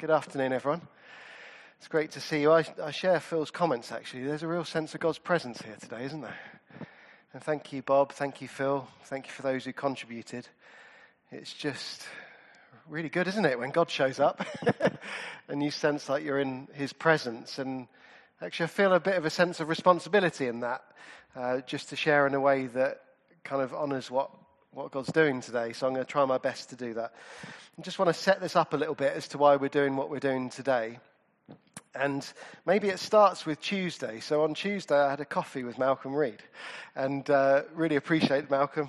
Good afternoon, everyone. It's great to see you. I, I, share Phil's comments, actually. There's a real sense of God's presence here today, isn't there? And thank you, Bob. Thank you, Phil. Thank you for those who contributed. It's just really good, isn't it, when God shows up and you sense like you're in his presence. And actually, I feel a bit of a sense of responsibility in that, uh, just to share in a way that kind of honors what what God's doing today, so I'm going to try my best to do that. I just want to set this up a little bit as to why we're doing what we're doing today. And maybe it starts with Tuesday. So on Tuesday, I had a coffee with Malcolm Reed, and uh, really appreciate Malcolm.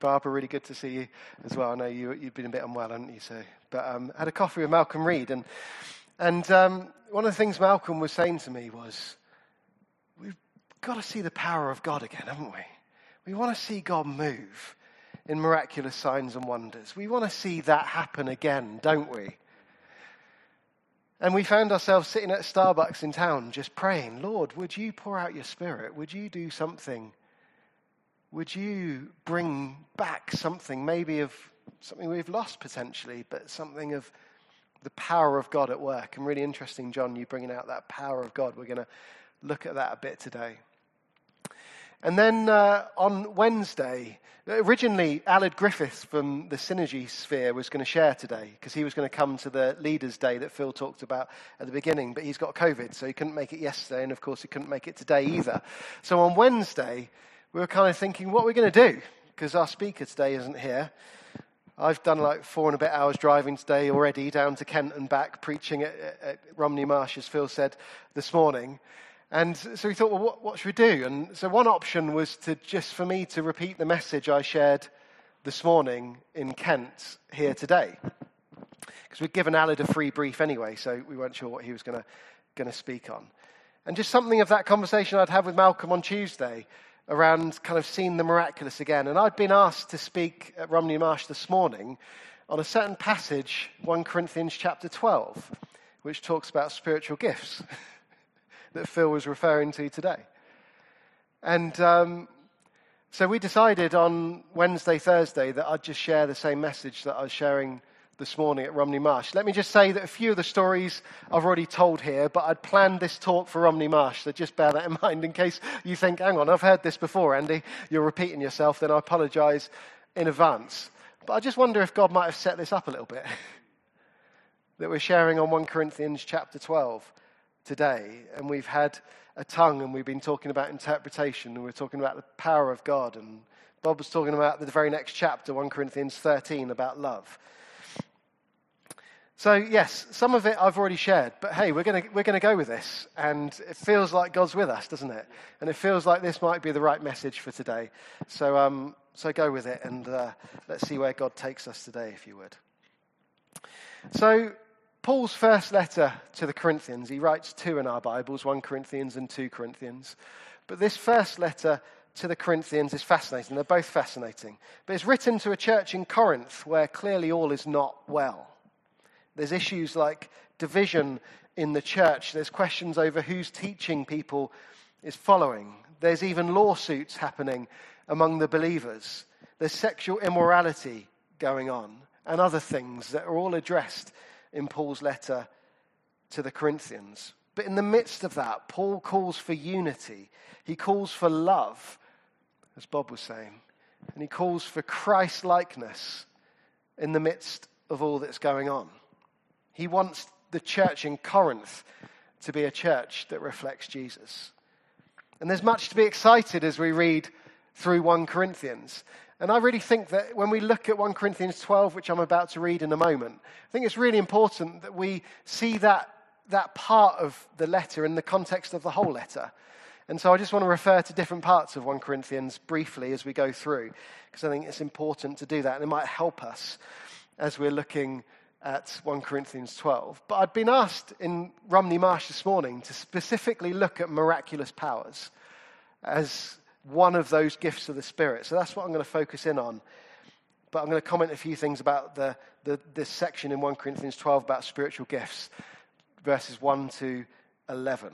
Barbara, really good to see you as well. I know you, you've been a bit unwell, haven't you? So, but um, I had a coffee with Malcolm Reed, and and um, one of the things Malcolm was saying to me was, "We've got to see the power of God again, haven't we? We want to see God move." In miraculous signs and wonders. We want to see that happen again, don't we? And we found ourselves sitting at Starbucks in town just praying, Lord, would you pour out your spirit? Would you do something? Would you bring back something, maybe of something we've lost potentially, but something of the power of God at work? And really interesting, John, you bringing out that power of God. We're going to look at that a bit today. And then uh, on Wednesday, originally Aled Griffiths from the Synergy Sphere was going to share today because he was going to come to the Leaders' Day that Phil talked about at the beginning, but he's got COVID, so he couldn't make it yesterday, and of course he couldn't make it today either. So on Wednesday, we were kind of thinking, what are we going to do? Because our speaker today isn't here. I've done like four and a bit hours driving today already down to Kent and back, preaching at, at Romney Marsh, as Phil said this morning. And so we thought, well, what, what, should we do? And so one option was to just for me to repeat the message I shared this morning in Kent here today. Because we'd given Aled a free brief anyway, so we weren't sure what he was going to speak on. And just something of that conversation I'd had with Malcolm on Tuesday around kind of seeing the miraculous again. And I'd been asked to speak at Romney Marsh this morning on a certain passage, 1 Corinthians chapter 12, which talks about spiritual gifts. that Phil was referring to today. And um, so we decided on Wednesday, Thursday that I'd just share the same message that I was sharing this morning at Romney Marsh. Let me just say that a few of the stories I've already told here, but I'd planned this talk for Romney Marsh, so just bear that in mind in case you think, hang on, I've heard this before, Andy, you're repeating yourself, then I apologize in advance. But I just wonder if God might have set this up a little bit. that we're sharing on 1 Corinthians chapter 12 today, and we've had a tongue, and we've been talking about interpretation, and we're talking about the power of God. And Bob was talking about the very next chapter, 1 Corinthians 13, about love. So, yes, some of it I've already shared, but hey, we're going we're gonna go with this. And it feels like God's with us, doesn't it? And it feels like this might be the right message for today. So, um, so go with it, and uh, let's see where God takes us today, if you would. So, Paul's first letter to the Corinthians, he writes two in our Bibles, 1 Corinthians and 2 Corinthians. But this first letter to the Corinthians is fascinating. They're both fascinating. But it's written to a church in Corinth where clearly all is not well. There's issues like division in the church, there's questions over who's teaching people is following. There's even lawsuits happening among the believers. There's sexual immorality going on and other things that are all addressed in Paul's letter to the Corinthians. But in the midst of that, Paul calls for unity. He calls for love, as Bob was saying. And he calls for Christ likeness in the midst of all that's going on. He wants the church in Corinth to be a church that reflects Jesus. And there's much to be excited as we read through 1 Corinthians. And I really think that when we look at 1 Corinthians 12, which I'm about to read in a moment, I think it's really important that we see that, that part of the letter in the context of the whole letter. And so I just want to refer to different parts of 1 Corinthians briefly as we go through, because I think it's important to do that. And it might help us as we're looking at 1 Corinthians 12. But I'd been asked in Romney Marsh this morning to specifically look at miraculous powers as one of those gifts of the Spirit. So that's what I'm going to focus in on. But I'm going to comment a few things about the, the, this section in 1 Corinthians 12 about spiritual gifts, verses 1 to 11.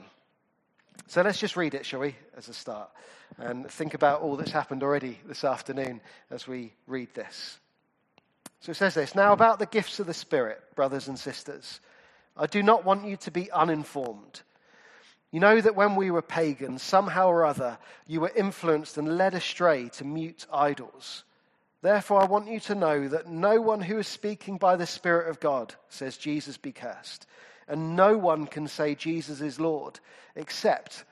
So let's just read it, shall we, as a start, and think about all that's happened already this afternoon as we read this. So it says this Now, about the gifts of the Spirit, brothers and sisters. I do not want you to be uninformed. You know that when we were pagans, somehow or other, you were influenced and led astray to mute idols. Therefore, I want you to know that no one who is speaking by the Spirit of God says, Jesus be cursed. And no one can say Jesus is Lord except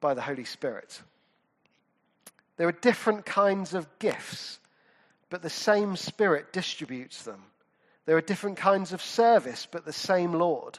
by the Holy Spirit. There are different kinds of gifts, but the same Spirit distributes them. There are different kinds of service, but the same Lord.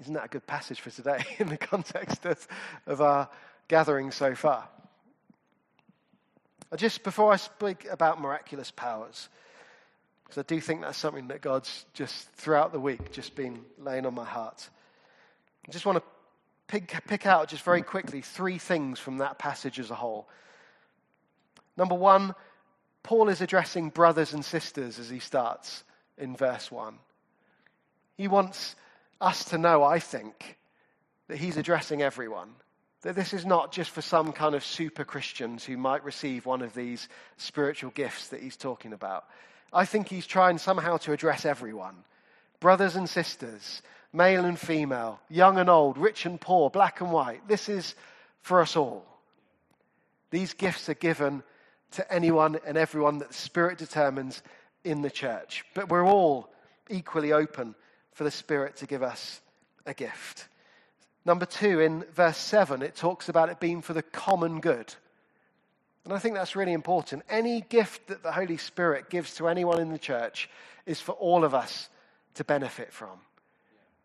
Isn't that a good passage for today in the context of, of our gathering so far? Just before I speak about miraculous powers, because I do think that's something that God's just throughout the week just been laying on my heart. I just want to pick, pick out just very quickly three things from that passage as a whole. Number one, Paul is addressing brothers and sisters as he starts in verse 1. He wants us to know, I think, that he's addressing everyone. That this is not just for some kind of super Christians who might receive one of these spiritual gifts that he's talking about. I think he's trying somehow to address everyone brothers and sisters, male and female, young and old, rich and poor, black and white. This is for us all. These gifts are given to anyone and everyone that the Spirit determines in the church. But we're all equally open for the Spirit to give us a gift. Number two, in verse 7, it talks about it being for the common good. And I think that's really important. Any gift that the Holy Spirit gives to anyone in the church is for all of us to benefit from.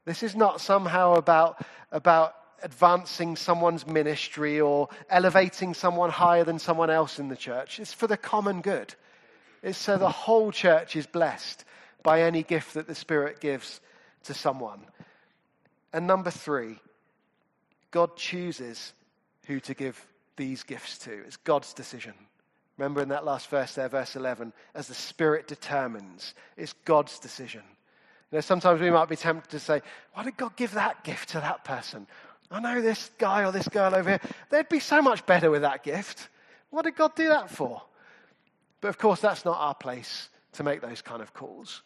This is not somehow about, about advancing someone's ministry or elevating someone higher than someone else in the church. It's for the common good. It's so the whole church is blessed by any gift that the Spirit gives to someone. And number three, God chooses who to give these gifts to. It's God's decision. Remember in that last verse there, verse 11, as the Spirit determines, it's God's decision. You know, sometimes we might be tempted to say, why did God give that gift to that person? I know this guy or this girl over here, they'd be so much better with that gift. What did God do that for? But of course, that's not our place to make those kind of calls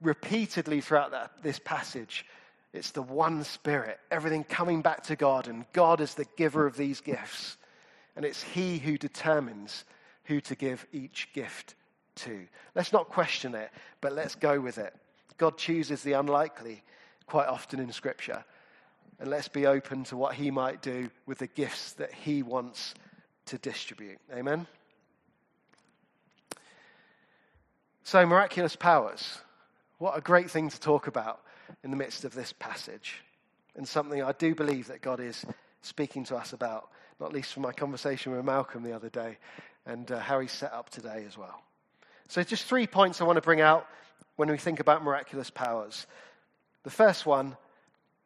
repeatedly throughout that, this passage. It's the one Spirit, everything coming back to God, and God is the giver of these gifts. And it's He who determines who to give each gift to. Let's not question it, but let's go with it. God chooses the unlikely quite often in Scripture. And let's be open to what He might do with the gifts that He wants to distribute. Amen? So, miraculous powers. What a great thing to talk about in the midst of this passage, and something I do believe that God is speaking to us about, not least from my conversation with Malcolm the other day and uh, how he's set up today as well. So, just three points I want to bring out when we think about miraculous powers. The first one,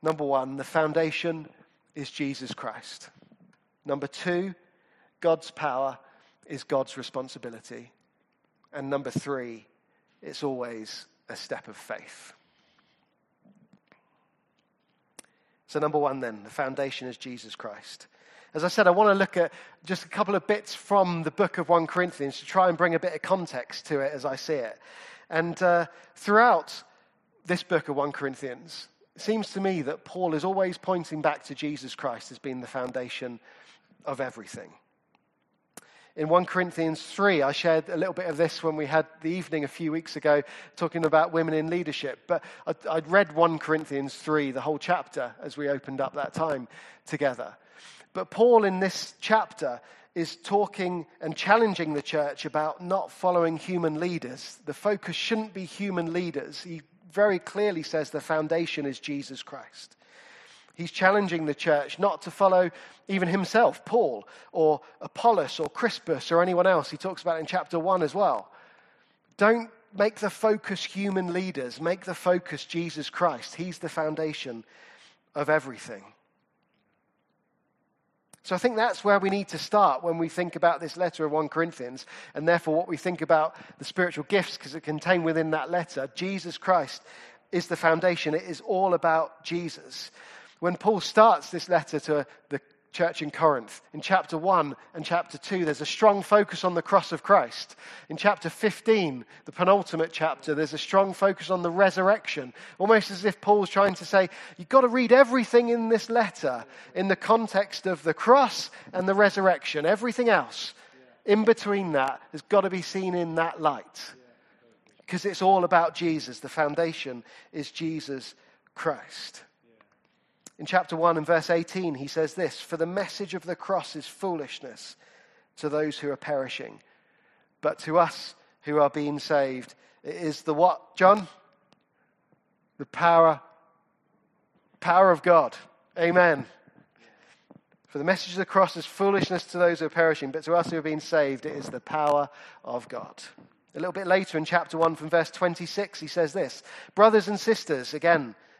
number one, the foundation is Jesus Christ. Number two, God's power is God's responsibility. And number three, it's always a step of faith. So, number one, then, the foundation is Jesus Christ. As I said, I want to look at just a couple of bits from the book of 1 Corinthians to try and bring a bit of context to it as I see it. And uh, throughout this book of 1 Corinthians, it seems to me that Paul is always pointing back to Jesus Christ as being the foundation of everything in 1 Corinthians 3. I shared a little bit of this when we had the evening a few weeks ago talking about women in leadership. But I'd read 1 Corinthians 3, the whole chapter, as we opened up that time together. But Paul, in this chapter, is talking and challenging the church about not following human leaders. The focus shouldn't be human leaders. He very clearly says the foundation is Jesus Christ. He's challenging the church not to follow even himself, Paul, or Apollos, or Crispus, or anyone else. He talks about in chapter 1 as well. Don't make the focus human leaders, make the focus Jesus Christ. He's the foundation of everything. So I think that's where we need to start when we think about this letter of 1 Corinthians, and therefore what we think about the spiritual gifts, because it contained within that letter. Jesus Christ is the foundation. It is all about Jesus. When Paul starts this letter to the church in Corinth. In chapter 1 and chapter 2, there's a strong focus on the cross of Christ. In chapter 15, the penultimate chapter, there's a strong focus on the resurrection. Almost as if Paul's trying to say, you've got to read everything in this letter in the context of the cross and the resurrection. Everything else in between that has got to be seen in that light. Because it's all about Jesus. The foundation is Jesus Christ. In chapter 1 and verse 18, he says this For the message of the cross is foolishness to those who are perishing, but to us who are being saved, it is the what, John? The power, power of God. Amen. For the message of the cross is foolishness to those who are perishing, but to us who are being saved, it is the power of God. A little bit later in chapter 1 from verse 26, he says this Brothers and sisters, again,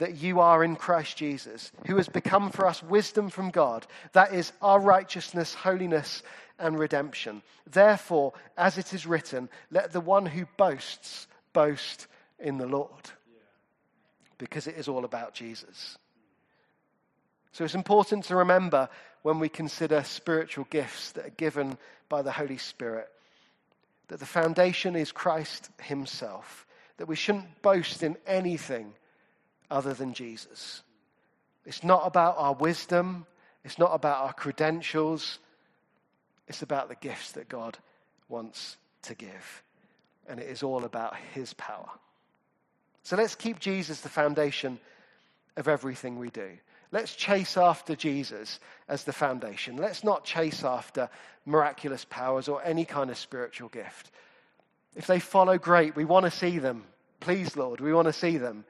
that you are in Christ Jesus, who has become for us wisdom from God. That is our righteousness, holiness, and redemption. Therefore, as it is written, let the one who boasts boast in the Lord. Because it is all about Jesus. So it's important to remember when we consider spiritual gifts that are given by the Holy Spirit that the foundation is Christ Himself, that we shouldn't boast in anything other than Jesus. It's not about our wisdom, it's not about our credentials, it's about the gifts that God wants to give. And it is all about His power. So let's keep Jesus the foundation of everything we do. Let's chase after Jesus as the foundation. Let's not chase after miraculous powers or any kind of spiritual gift. If they follow, great. We want to see them. Please, Lord, we want to see them.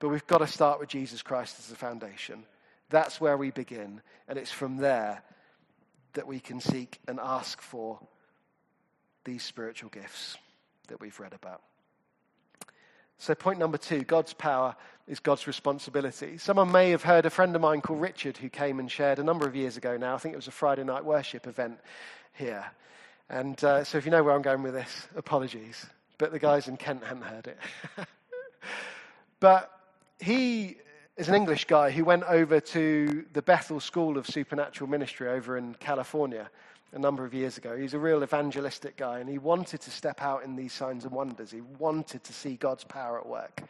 But we've got to start with Jesus Christ as the foundation. That's where we begin. And it's from there that we can seek and ask for these spiritual gifts that we've read about. So, point number two God's power is God's responsibility. Someone may have heard a friend of mine called Richard who came and shared a number of years ago now. I think it was a Friday night worship event here. And uh, so, if you know where I'm going with this, apologies. But the guys in Kent hadn't heard it. but he is an English guy. Who went over to the Bethel School of Supernatural Ministry over in California a number of years ago. He's a real evangelistic guy, and he wanted to step out in these signs and wonders. He wanted to see God's power at work.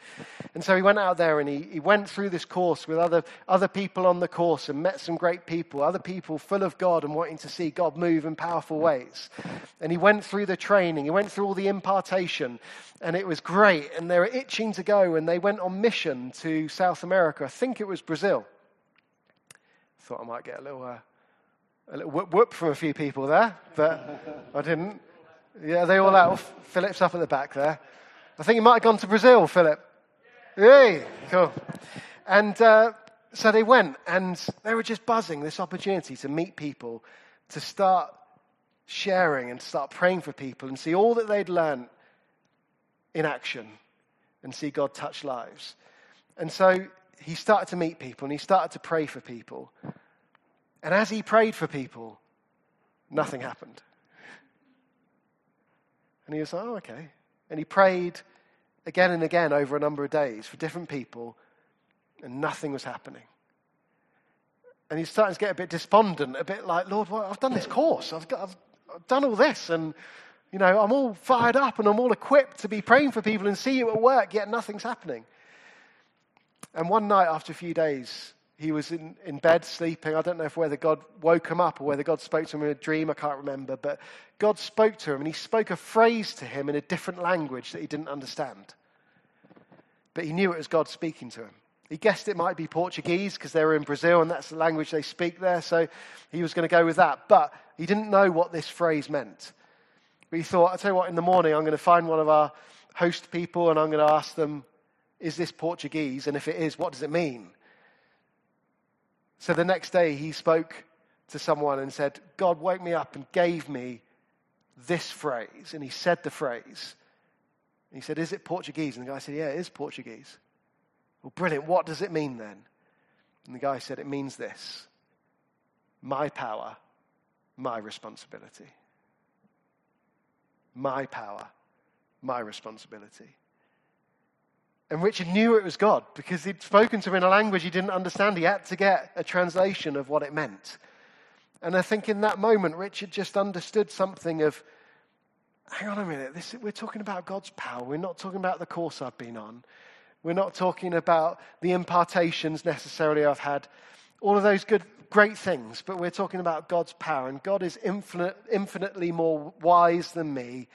And so he went out there and he, he went through this course with other, other people on the course and met some great people, other people full of God and wanting to see God move in powerful ways. And he went through the training, he went through all the impartation, and it was great. And they were itching to go, and they went on mission to South America. I think it was Brazil. Thought I might get a little. Uh, a little whoop whoop from a few people there, but I didn't. Yeah, they all out. Philip's up at the back there. I think he might have gone to Brazil, Philip. Yay, cool. And uh, so they went, and they were just buzzing this opportunity to meet people, to start sharing and start praying for people and see all that they'd learned in action and see God touch lives. And so he started to meet people and he started to pray for people. And as he prayed for people, nothing happened. And he was like, oh, okay. And he prayed again and again over a number of days for different people, and nothing was happening. And he's starting to get a bit despondent, a bit like, Lord, well, I've done this course. I've, got, I've, I've done all this. And, you know, I'm all fired up and I'm all equipped to be praying for people and see you at work, yet nothing's happening. And one night after a few days, he was in, in bed sleeping. I don't know if whether God woke him up or whether God spoke to him in a dream. I can't remember. But God spoke to him and he spoke a phrase to him in a different language that he didn't understand. But he knew it was God speaking to him. He guessed it might be Portuguese because they were in Brazil and that's the language they speak there. So he was going to go with that. But he didn't know what this phrase meant. But he thought, I'll tell you what, in the morning I'm going to find one of our host people and I'm going to ask them, is this Portuguese? And if it is, what does it mean? So the next day he spoke to someone and said, God woke me up and gave me this phrase. And he said the phrase. he said, Is it Portuguese? And the guy said, Yeah, it is Portuguese. Well, brilliant. What does it mean then? And the guy said, It means this my power, my responsibility. My power, my responsibility. And Richard knew it was God because he'd spoken to him in a language he didn't understand. He had to get a translation of what it meant. And I think in that moment, Richard just understood something of hang on a minute, this, we're talking about God's power. We're not talking about the course I've been on. We're not talking about the impartations necessarily I've had, all of those good, great things, but we're talking about God's power. And God is infinite, infinitely more wise than me.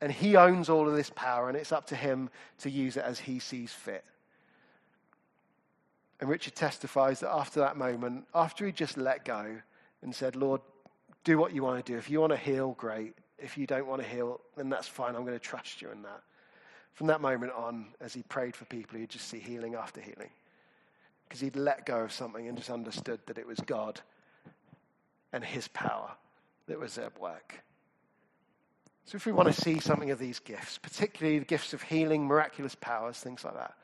And He owns all of this power, and it's up to Him to use it as He sees fit. And Richard testifies that after that moment, after he just let go and said, Lord, do what you want to do. If you want to heal, great. If you don't want to heal, then that's fine. I'm going to trust you in that. From that moment on, as he prayed for people, he'd just see healing after healing. Because he'd let go of something and just understood that it was God and his power that was at work. So, if we want to see something of these gifts, particularly the gifts of healing, miraculous powers, things like that,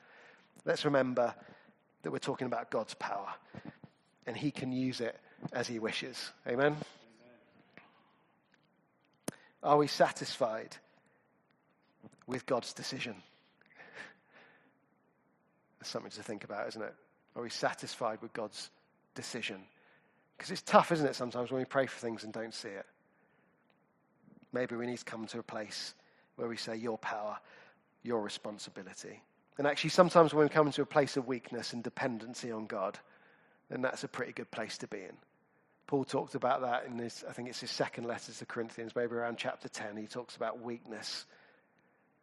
let's remember that we're talking about God's power and he can use it as he wishes. Amen? Amen. Are we satisfied with God's decision. That's something to think about, isn't it? Are we satisfied with God's decision? Because it's tough, isn't it, sometimes when we pray for things and don't see it? Maybe we need to come to a place where we say, Your power, your responsibility. And actually, sometimes when we come to a place of weakness and dependency on God, then that's a pretty good place to be in. Paul talked about that in his, I think it's his second letter to Corinthians, maybe around chapter 10. He talks about weakness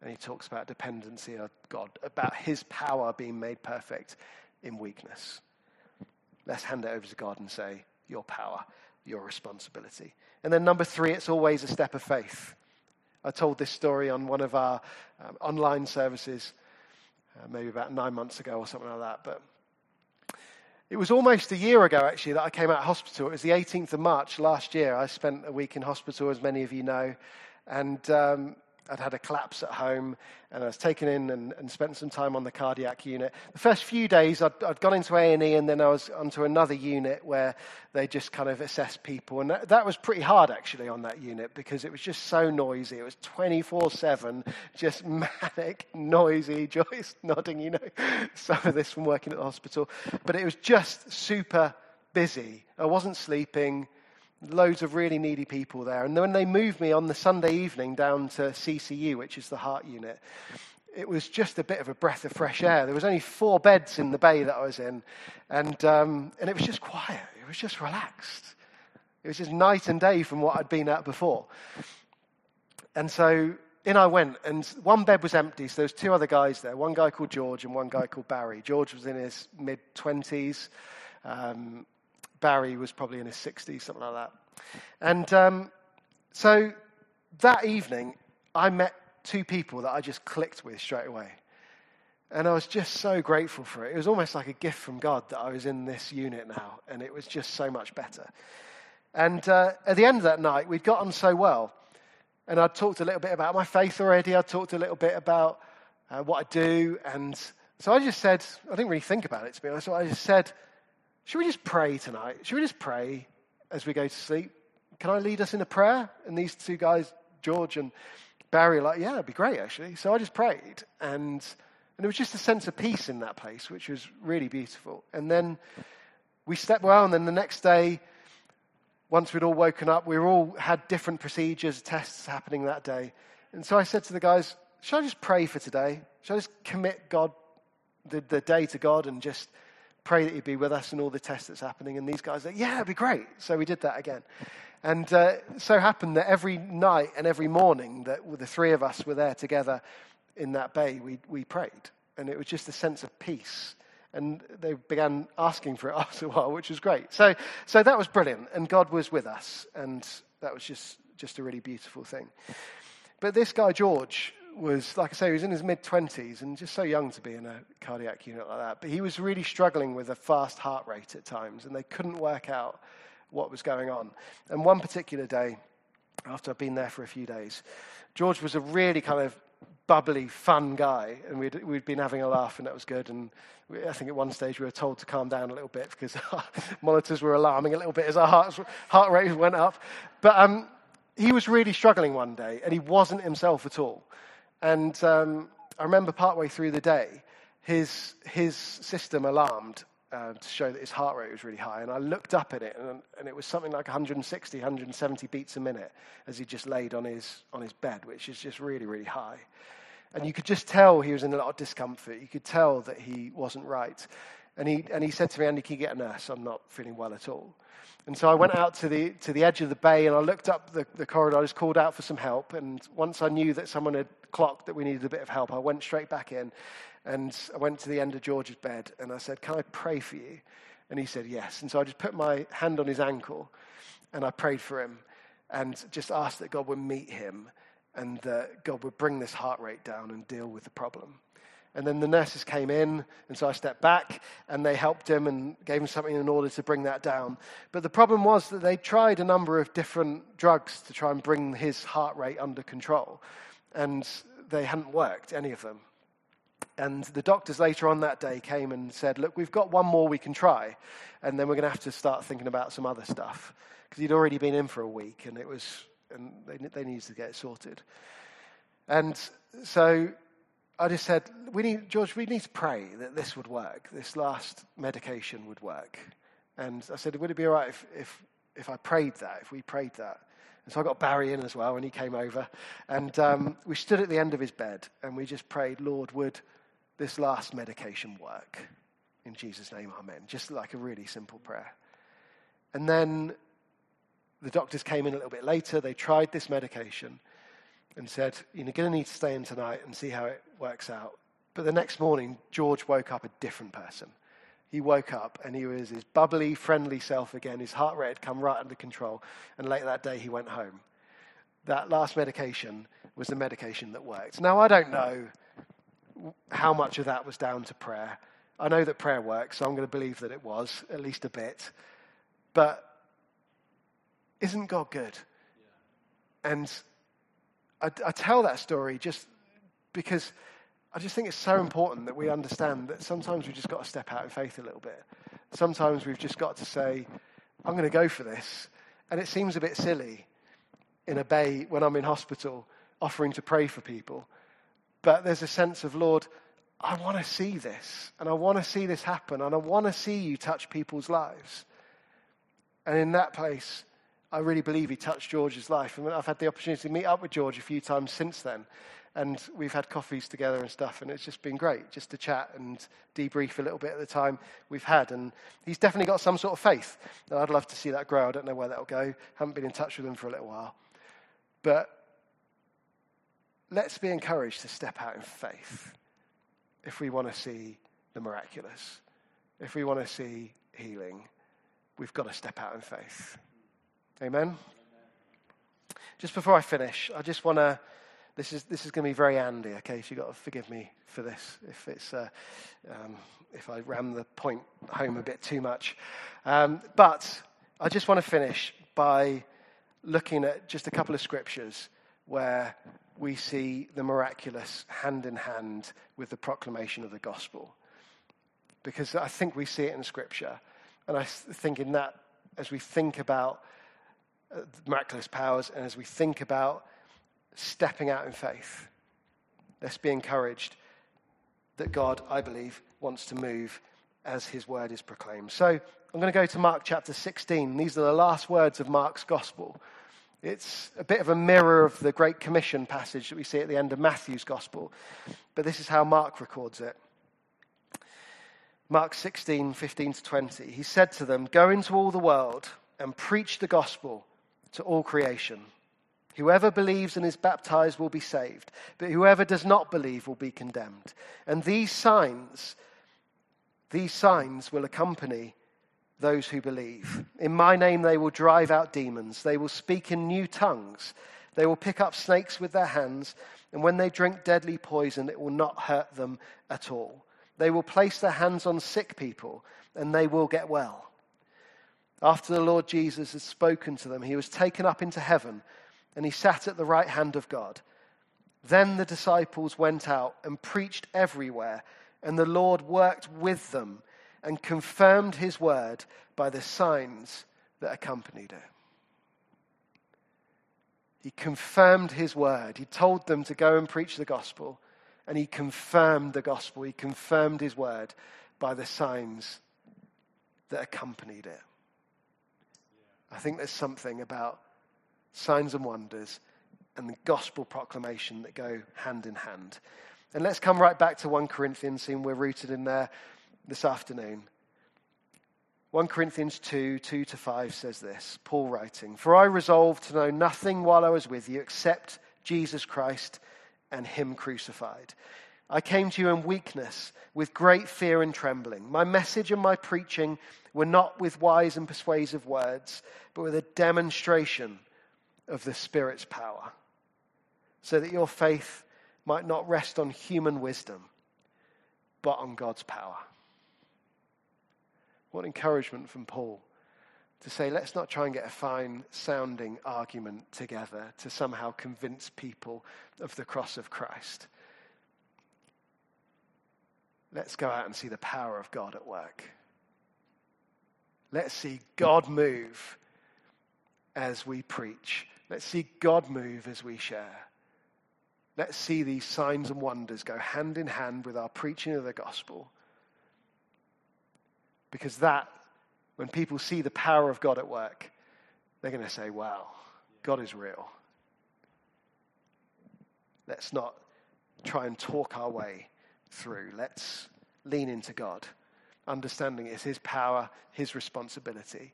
and he talks about dependency on God, about his power being made perfect in weakness. Let's hand it over to God and say, Your power, your responsibility. And then, number three, it's always a step of faith. I told this story on one of our um, online services, uh, maybe about nine months ago or something like that. But it was almost a year ago, actually, that I came out of hospital. It was the 18th of March last year. I spent a week in hospital, as many of you know. And um, I'd had a collapse at home and I was taken in and, and spent some time on the cardiac unit. The first few days I'd, I'd gone into A&E and then I was onto another unit where they just kind of assessed people. And that, that was pretty hard actually on that unit because it was just so noisy. It was 24-7, just manic, noisy. Joyce nodding, you know, some of this from working at the hospital. But it was just super busy. I wasn't sleeping loads of really needy people there. And then when they moved me on the Sunday evening down to CCU, which is the heart unit, it was just a bit of a breath of fresh air. There was only four beds in the bay that I was in, and, um, and it was just quiet. It was just relaxed. It was just night and day from what I'd been at before. And so in I went, and one bed was empty, so there was two other guys there, one guy called George and one guy called Barry. George was in his mid-20s. Um, Barry was probably in his 60s, something like that. And um, so that evening, I met two people that I just clicked with straight away. And I was just so grateful for it. It was almost like a gift from God that I was in this unit now, and it was just so much better. And uh, at the end of that night, we'd got on so well. And I'd talked a little bit about my faith already. I'd talked a little bit about uh, what I do. And so I just said, I didn't really think about it, to be honest. So I just said, should we just pray tonight? Should we just pray as we go to sleep? Can I lead us in a prayer? And these two guys, George and Barry, are like, yeah, that'd be great, actually. So I just prayed. And, and there was just a sense of peace in that place, which was really beautiful. And then we slept well, and then the next day, once we'd all woken up, we all had different procedures, tests happening that day. And so I said to the guys, Shall I just pray for today? Shall I just commit God, the, the day to God, and just pray that He'd be with us in all the tests that's happening? And these guys said, Yeah, it'd be great. So we did that again. And uh, so happened that every night and every morning that the three of us were there together in that bay, we, we prayed. And it was just a sense of peace. And they began asking for it after a while, which was great. So, so that was brilliant. And God was with us. And that was just, just a really beautiful thing. But this guy, George, was, like I say, he was in his mid 20s and just so young to be in a cardiac unit like that. But he was really struggling with a fast heart rate at times, and they couldn't work out what was going on. And one particular day, after I'd been there for a few days, George was a really kind of bubbly, fun guy, and we'd, we'd been having a laugh, and that was good. And we, I think at one stage we were told to calm down a little bit because our monitors were alarming a little bit as our heart, heart rate went up. But um, he was really struggling one day, and he wasn't himself at all. And um, I remember partway through the day, his, his system alarmed uh, to show that his heart rate was really high. And I looked up at it, and, and, it was something like 160, 170 beats a minute as he just laid on his, on his bed, which is just really, really high. And you could just tell he was in a lot of discomfort. You could tell that he wasn't right. And he, and he said to me, Andy, can you get a nurse? I'm not feeling well at all. And so I went out to the, to the edge of the bay and I looked up the, the corridor. I just called out for some help. And once I knew that someone had clocked that we needed a bit of help, I went straight back in and I went to the end of George's bed and I said, Can I pray for you? And he said, Yes. And so I just put my hand on his ankle and I prayed for him and just asked that God would meet him and that God would bring this heart rate down and deal with the problem. And then the nurses came in, and so I stepped back, and they helped him and gave him something in order to bring that down. But the problem was that they tried a number of different drugs to try and bring his heart rate under control, and they hadn't worked, any of them. And the doctors later on that day came and said, Look, we've got one more we can try, and then we're going to have to start thinking about some other stuff. Because he'd already been in for a week, and it was, and they, they needed to get it sorted. And so I just said, we need, George, we need to pray that this would work, this last medication would work. And I said, would it be all right if, if, if I prayed that, if we prayed that? And so I got Barry in as well, and he came over. And um, we stood at the end of his bed, and we just prayed, Lord, would this last medication work? In Jesus' name, amen. Just like a really simple prayer. And then the doctors came in a little bit later. They tried this medication and said, You're going to need to stay in tonight and see how it works out. But the next morning, George woke up a different person. He woke up and he was his bubbly, friendly self again. His heart rate had come right under control. And later that day, he went home. That last medication was the medication that worked. Now, I don't know how much of that was down to prayer. I know that prayer works, so I'm going to believe that it was, at least a bit. But isn't God good? Yeah. And I, I tell that story just because I just think it's so important that we understand that sometimes we've just got to step out in faith a little bit. Sometimes we've just got to say, I'm going to go for this. And it seems a bit silly in a bay when I'm in hospital offering to pray for people. But there's a sense of, Lord, I want to see this. And I want to see this happen. And I want to see you touch people's lives. And in that place, I really believe he touched George's life. And I've had the opportunity to meet up with George a few times since then. And we've had coffees together and stuff, and it's just been great just to chat and debrief a little bit at the time we've had. And he's definitely got some sort of faith. And I'd love to see that grow. I don't know where that'll go. Haven't been in touch with him for a little while. But let's be encouraged to step out in faith if we want to see the miraculous, if we want to see healing. We've got to step out in faith. Amen? Just before I finish, I just want to. This is, this is going to be very Andy, okay? So you've got to forgive me for this if, it's, uh, um, if I ram the point home a bit too much. Um, but I just want to finish by looking at just a couple of scriptures where we see the miraculous hand in hand with the proclamation of the gospel. Because I think we see it in Scripture. And I think in that, as we think about Uh, miraculous powers, and as we think about stepping out in faith, let's be encouraged that God, I believe, wants to move as his word is proclaimed. So I'm going to go to Mark chapter 16. These are the last words of Mark's gospel. It's a bit of a mirror of the Great Commission passage that we see at the end of Matthew's gospel. But this is how Mark records it. Mark 16, 15 to 20. He said to them, Go into all the world and preach the gospel to all creation. Whoever believes and is baptized will be saved, but whoever does not believe will be condemned. And these signs, these signs will accompany those who believe. In my name they will drive out demons. They will speak in new tongues. They will pick up snakes with their hands. And when they drink deadly poison, it will not hurt them at all. They will place their hands on sick people and they will get well. After the Lord Jesus had spoken to them, he was taken up into heaven and he sat at the right hand of God. Then the disciples went out and preached everywhere, and the Lord worked with them and confirmed his word by the signs that accompanied it. He confirmed his word. He told them to go and preach the gospel, and he confirmed the gospel. He confirmed his word by the signs that accompanied it. I think there's something about signs and wonders and the gospel proclamation that go hand in hand. And let's come right back to 1 Corinthians, seeing we're rooted in there this afternoon. 1 Corinthians 2 2 to 5 says this Paul writing, For I resolved to know nothing while I was with you except Jesus Christ and Him crucified. I came to you in weakness, with great fear and trembling. My message and my preaching were not with wise and persuasive words, but with a demonstration of the Spirit's power, so that your faith might not rest on human wisdom, but on God's power. What encouragement from Paul to say, let's not try and get a fine sounding argument together to somehow convince people of the cross of Christ. Let's go out and see the power of God at work. Let's see God move as we preach. Let's see God move as we share. Let's see these signs and wonders go hand in hand with our preaching of the gospel. Because that, when people see the power of God at work, they're going to say, wow, God is real. Let's not try and talk our way through. Let's lean into God, understanding it's His power, His responsibility,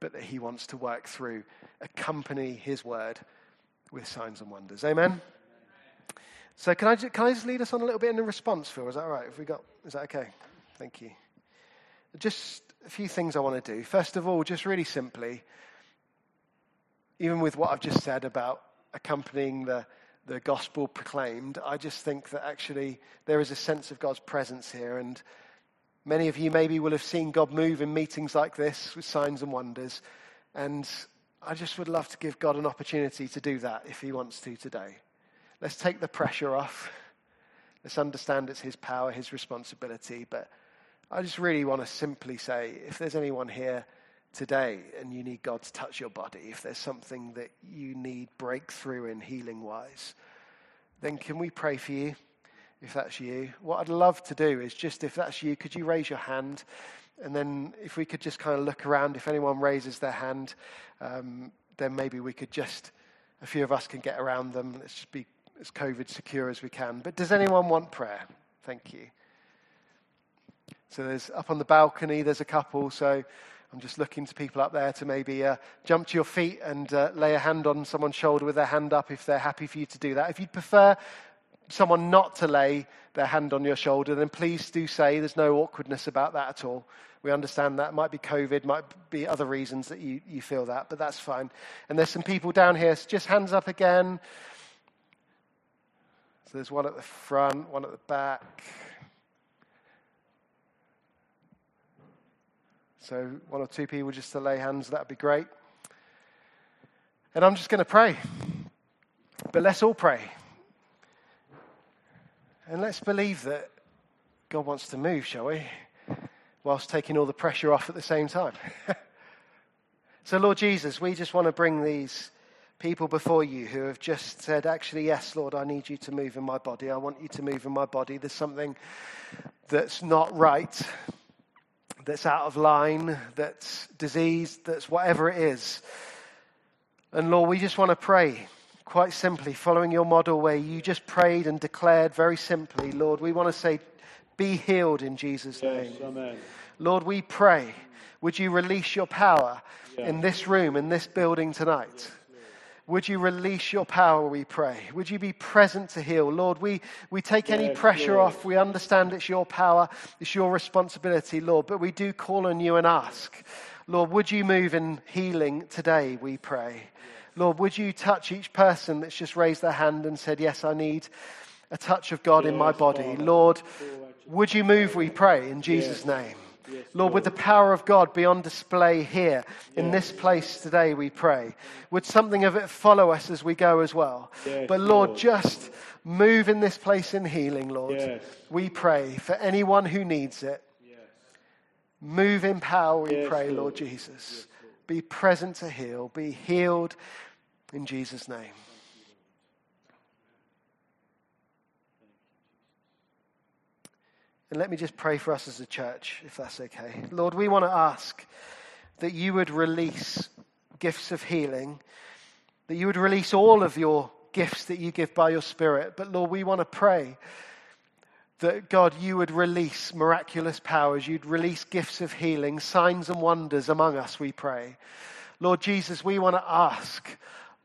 but that He wants to work through, accompany His word with signs and wonders. Amen? So can I, can I just lead us on a little bit in the response, Phil? Is that all right? Have we got, is that okay? Thank you. Just a few things I want to do. First of all, just really simply, even with what I've just said about accompanying the, the gospel proclaimed, I just think that actually there is a sense of God's presence here. And many of you maybe will have seen God move in meetings like this with signs and wonders. And I just would love to give God an opportunity to do that if He wants to today. Let's take the pressure off. Let's understand it's His power, His responsibility, but I just really want to simply say if there's anyone here today and you need God to touch your body, if there's something that you need breakthrough in healing wise, then can we pray for you if that's you? What I'd love to do is just if that's you, could you raise your hand? And then if we could just kind of look around, if anyone raises their hand, um, then maybe we could just, a few of us can get around them. Let's just be as COVID secure as we can. But does anyone want prayer? Thank you. So there's up on the balcony, there's a couple. So I'm just looking to people up there to maybe uh, jump to your feet and uh, lay a hand on someone's shoulder with their hand up if they're happy for you to do that. If you'd prefer someone not to lay their hand on your shoulder, then please do say there's no awkwardness about that at all. We understand that. It Might be COVID, might be other reasons that you, you feel that, but that's fine. And there's some people down here, so just hands up again. So there's one at the front, one at the back. So, one or two people just to lay hands, that would be great. And I'm just going to pray. But let's all pray. And let's believe that God wants to move, shall we? Whilst taking all the pressure off at the same time. so, Lord Jesus, we just want to bring these people before you who have just said, actually, yes, Lord, I need you to move in my body. I want you to move in my body. There's something that's not right that's out of line, that's diseased, that's whatever it is. And Lord, we just want to pray quite simply, following your model where you just prayed and declared very simply, Lord, we want to say, be healed in Jesus' name. Amen. Lord, we pray, would you release your power Yeah. in this room, in this building tonight? Would you release your power, we pray? Would you be present to heal? Lord, we, we take any pressure Lord. off. We understand it's your power, it's your responsibility, Lord, but we do call on you and ask, Lord, would you move in healing today, we pray? Lord, would you touch each person that's just raised their hand and said, Yes, I need a touch of God in my body? Lord, would you move, we pray, in Jesus' name? Lord, would the power of God be on display here in this place today, we pray? Would something of it follow us as we go as well? But Lord, just move in this place in healing, Lord. We pray for anyone who needs it. Move in power, we pray. Lord Jesus. Be present to heal. Be healed in Jesus' name. And let me just pray for us as a church, if that's okay. Lord, we want to ask that you would release gifts of healing, that you would release all of your gifts that you give by your Spirit. But Lord, we want to pray that God, you would release miraculous powers, you'd release gifts of healing, signs and wonders among us, we pray. Lord Jesus, we want to ask,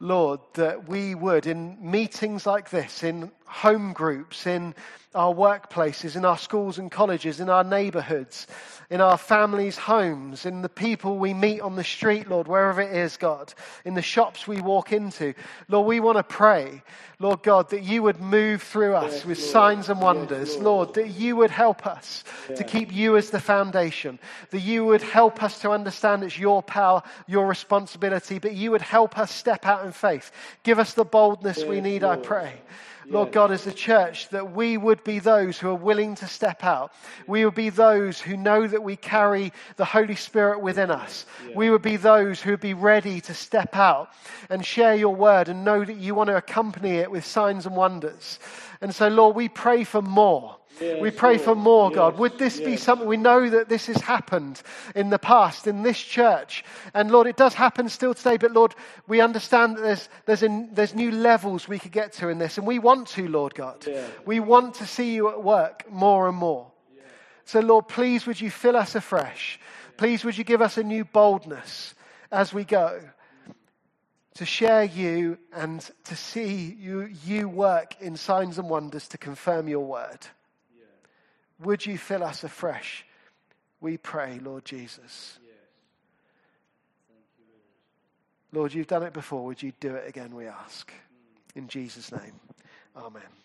Lord, that we would, in meetings like this, in home groups, in our workplaces, in our schools and colleges, in our neighborhoods, in our families' homes, in the people we meet on the street, Lord, wherever it is, God, in the shops we walk into. Lord, we want to pray, Lord God, that you would move through us Yes, with Lord. signs and Yes, wonders. Lord. Lord, that you would help us to keep you as the foundation, that you would help us to understand it's your power, your responsibility, but you would help us step out in faith. Give us the boldness we Yes, need, I pray. Lord. God, as a church, that we would be those who are willing to step out. We would be those who know that we carry the Holy Spirit within us. We would be those who would be ready to step out and share your word and know that you want to accompany it with signs and wonders. And so, Lord, we pray for more. We pray for more, God. Would this be something we know that this has happened in the past in this church? And Lord, it does happen still today, but Lord, we understand that there's, there's, a, there's new levels we could get to in this, and we want to, Lord God. Yeah. We want to see you at work more and more. So, Lord, please would you fill us afresh? Please would you give us a new boldness as we go to share you and to see you, you work in signs and wonders to confirm your word. Would you fill us afresh? We pray, Lord Jesus. Lord, you've done it before. Would you do it again, we ask? In Jesus' name. Amen.